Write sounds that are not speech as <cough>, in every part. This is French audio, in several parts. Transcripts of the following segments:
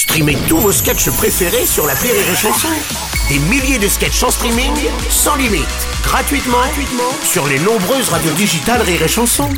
Streamez tous vos sketchs préférés sur la Rire et Chanson. Des milliers de sketchs en streaming, sans limite, gratuitement, gratuitement sur les nombreuses radios digitales Rire et Chanson.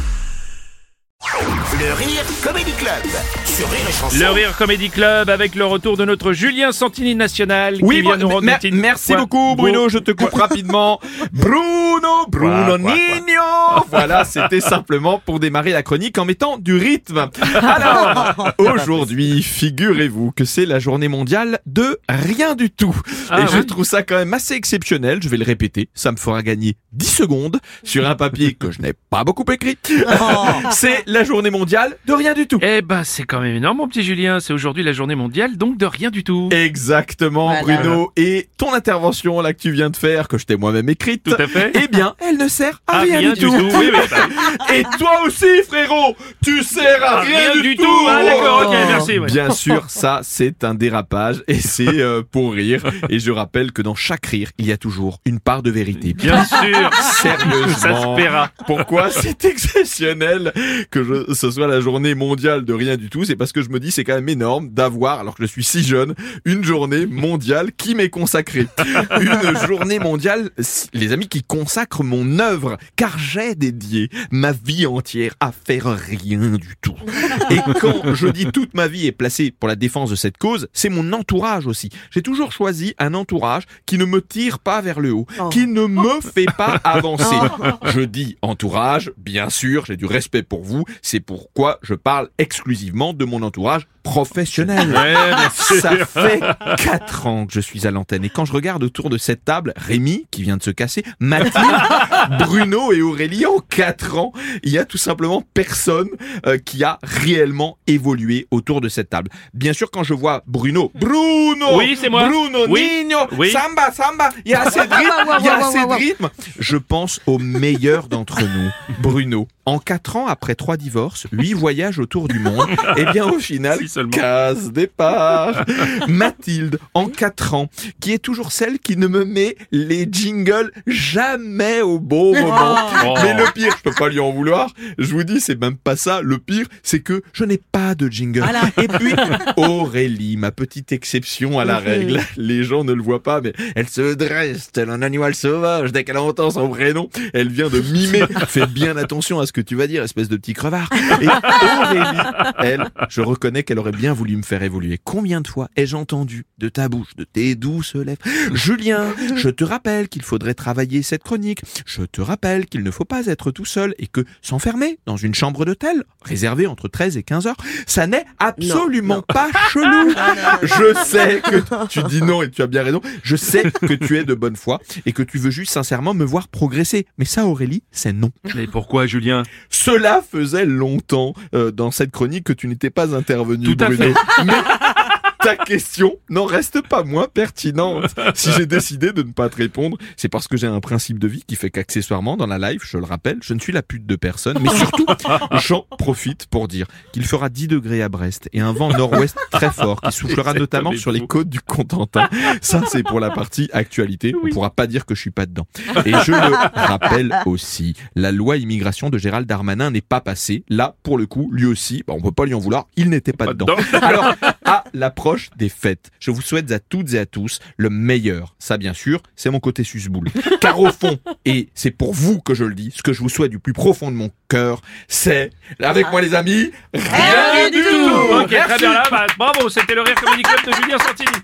Le Rire Comedy Club sur Rire et Chanson. Le Rire Comedy Club avec le retour de notre Julien Santini national qui Oui, vient moi- nous rendre mer- merci beaucoup Bruno, je te coupe <laughs> rapidement. Bruno, Bruno. Nino. <laughs> Voilà, c'était simplement pour démarrer la chronique en mettant du rythme. Alors, <laughs> aujourd'hui, figurez-vous que c'est la journée mondiale de rien du tout. Ah, Et je oui. trouve ça quand même assez exceptionnel, je vais le répéter, ça me fera gagner 10 secondes sur un papier que je n'ai pas beaucoup écrit. <laughs> C'est la journée mondiale de rien du tout. Eh ben, c'est quand même énorme, mon petit Julien. C'est aujourd'hui la journée mondiale, donc de rien du tout. Exactement, Voilà. Bruno. Et ton intervention là que tu viens de faire, que je t'ai moi-même écrite, Tout à fait. eh bien, elle ne sert à Ah, rien, du tout. Oui, bah, <laughs> Et toi aussi, frérot, tu sers à rien, du, tout. Ah, d'accord, ok, merci. ouais. Bien <laughs> sûr, ça c'est un dérapage et c'est euh, pour rire. Et je rappelle que dans chaque rire, il y a toujours une part de vérité. Bien sûr. <laughs> Sérieusement. Ça se paiera. Pourquoi c'est exceptionnel que je, ce soit la journée mondiale de rien du tout? C'est parce que je me dis c'est quand même énorme d'avoir, alors que je suis si jeune, une journée mondiale qui m'est consacrée. <laughs> Une journée mondiale, les amis, qui consacre mon œuvre, car j'ai dédié ma vie entière à faire rien du tout. Et quand je dis toute ma vie est placée pour la défense de cette cause, c'est mon entourage aussi. J'ai toujours choisi un entourage qui ne me tire pas vers le haut, qui ne me fait pas <laughs> avancer. Je dis entourage, bien sûr, j'ai du respect pour vous, c'est pourquoi je parle exclusivement de mon entourage professionnel. Ouais. Ça fait quatre ans que je suis à l'antenne et quand je regarde autour de cette table, Rémi qui vient de se casser, Mathilde, <laughs> Bruno et Aurélie en quatre ans, il y a tout simplement personne euh, qui a réellement évolué autour de cette table. Bien sûr, quand je vois Bruno, Bruno, Oui, c'est moi. Bruno, Oui. Nino, Oui. Samba, Samba, il y a assez de <laughs> rythme, il y a assez de rythme. Je pense au meilleur d'entre nous, Bruno. En quatre ans après trois divorces, huit voyages autour du monde, <laughs> et bien au final, Si case départ. Mathilde, en quatre ans, qui est toujours celle qui ne me met les jingles jamais au bon moment. Oh. Mais le pire, je peux pas lui en vouloir. Je vous dis, c'est même pas ça. Le pire, c'est que je n'ai pas de jingle. Et puis, <laughs> Aurélie, ma petite exception à la règle. Les gens ne le voient pas, mais elle se dresse tel un animal sauvage. Dès qu'elle entend son prénom, elle vient de mimer. <laughs> Fais bien attention à ce que tu vas dire, espèce de petit crevard. <laughs> Et Aurélie, elle, je reconnais qu'elle aurait bien voulu me faire évoluer. Combien de fois ai-je entendu de ta bouche, de tes douces lèvres, Julien, je te rappelle qu'il faudrait travailler cette chronique. Je te rappelle qu'il ne faut pas être tout seul et que s'enfermer dans une chambre d'hôtel réservée entre 13 et 15 heures, ça n'est absolument pas chelou. Je sais que <laughs> tu dis non et tu as bien raison. Je sais que tu es de bonne foi et que tu veux juste sincèrement me voir progresser. Mais ça, Aurélie, c'est non. Mais pourquoi, Julien? Cela faisait longtemps euh, dans cette chronique que tu n'étais pas intervenu, Tout à Bruno. Mais ta question n'en reste pas moins pertinente. Si j'ai décidé de ne pas te répondre, c'est parce que j'ai un principe de vie qui fait qu'accessoirement, dans la live, je le rappelle, je ne suis la pute de personne. Mais surtout, <laughs> j'en profite pour dire qu'il fera 10 degrés à Brest et un vent nord-ouest très fort qui soufflera <laughs> notamment sur les côtes du Cotentin. Ça, c'est pour la partie actualité. On Oui. pourra pas dire que je suis pas dedans. Et je le rappelle aussi, la loi immigration de Gérald Darmanin n'est pas passée. Là, pour le coup, lui aussi, bah, on peut pas lui en vouloir, il n'était pas, Pas dedans. dedans. Alors, à l'approche des fêtes, je vous souhaite à toutes et à tous le meilleur. Ça, bien sûr, c'est mon côté susboule. <laughs> Car au fond, et c'est pour vous que je le dis, ce que je vous souhaite du plus profond de mon cœur, c'est, avec moi les amis, rien, Rien du du tout. Ok, très bien là. bah, bravo, c'était le Rire Comedy Club de Julien Santini.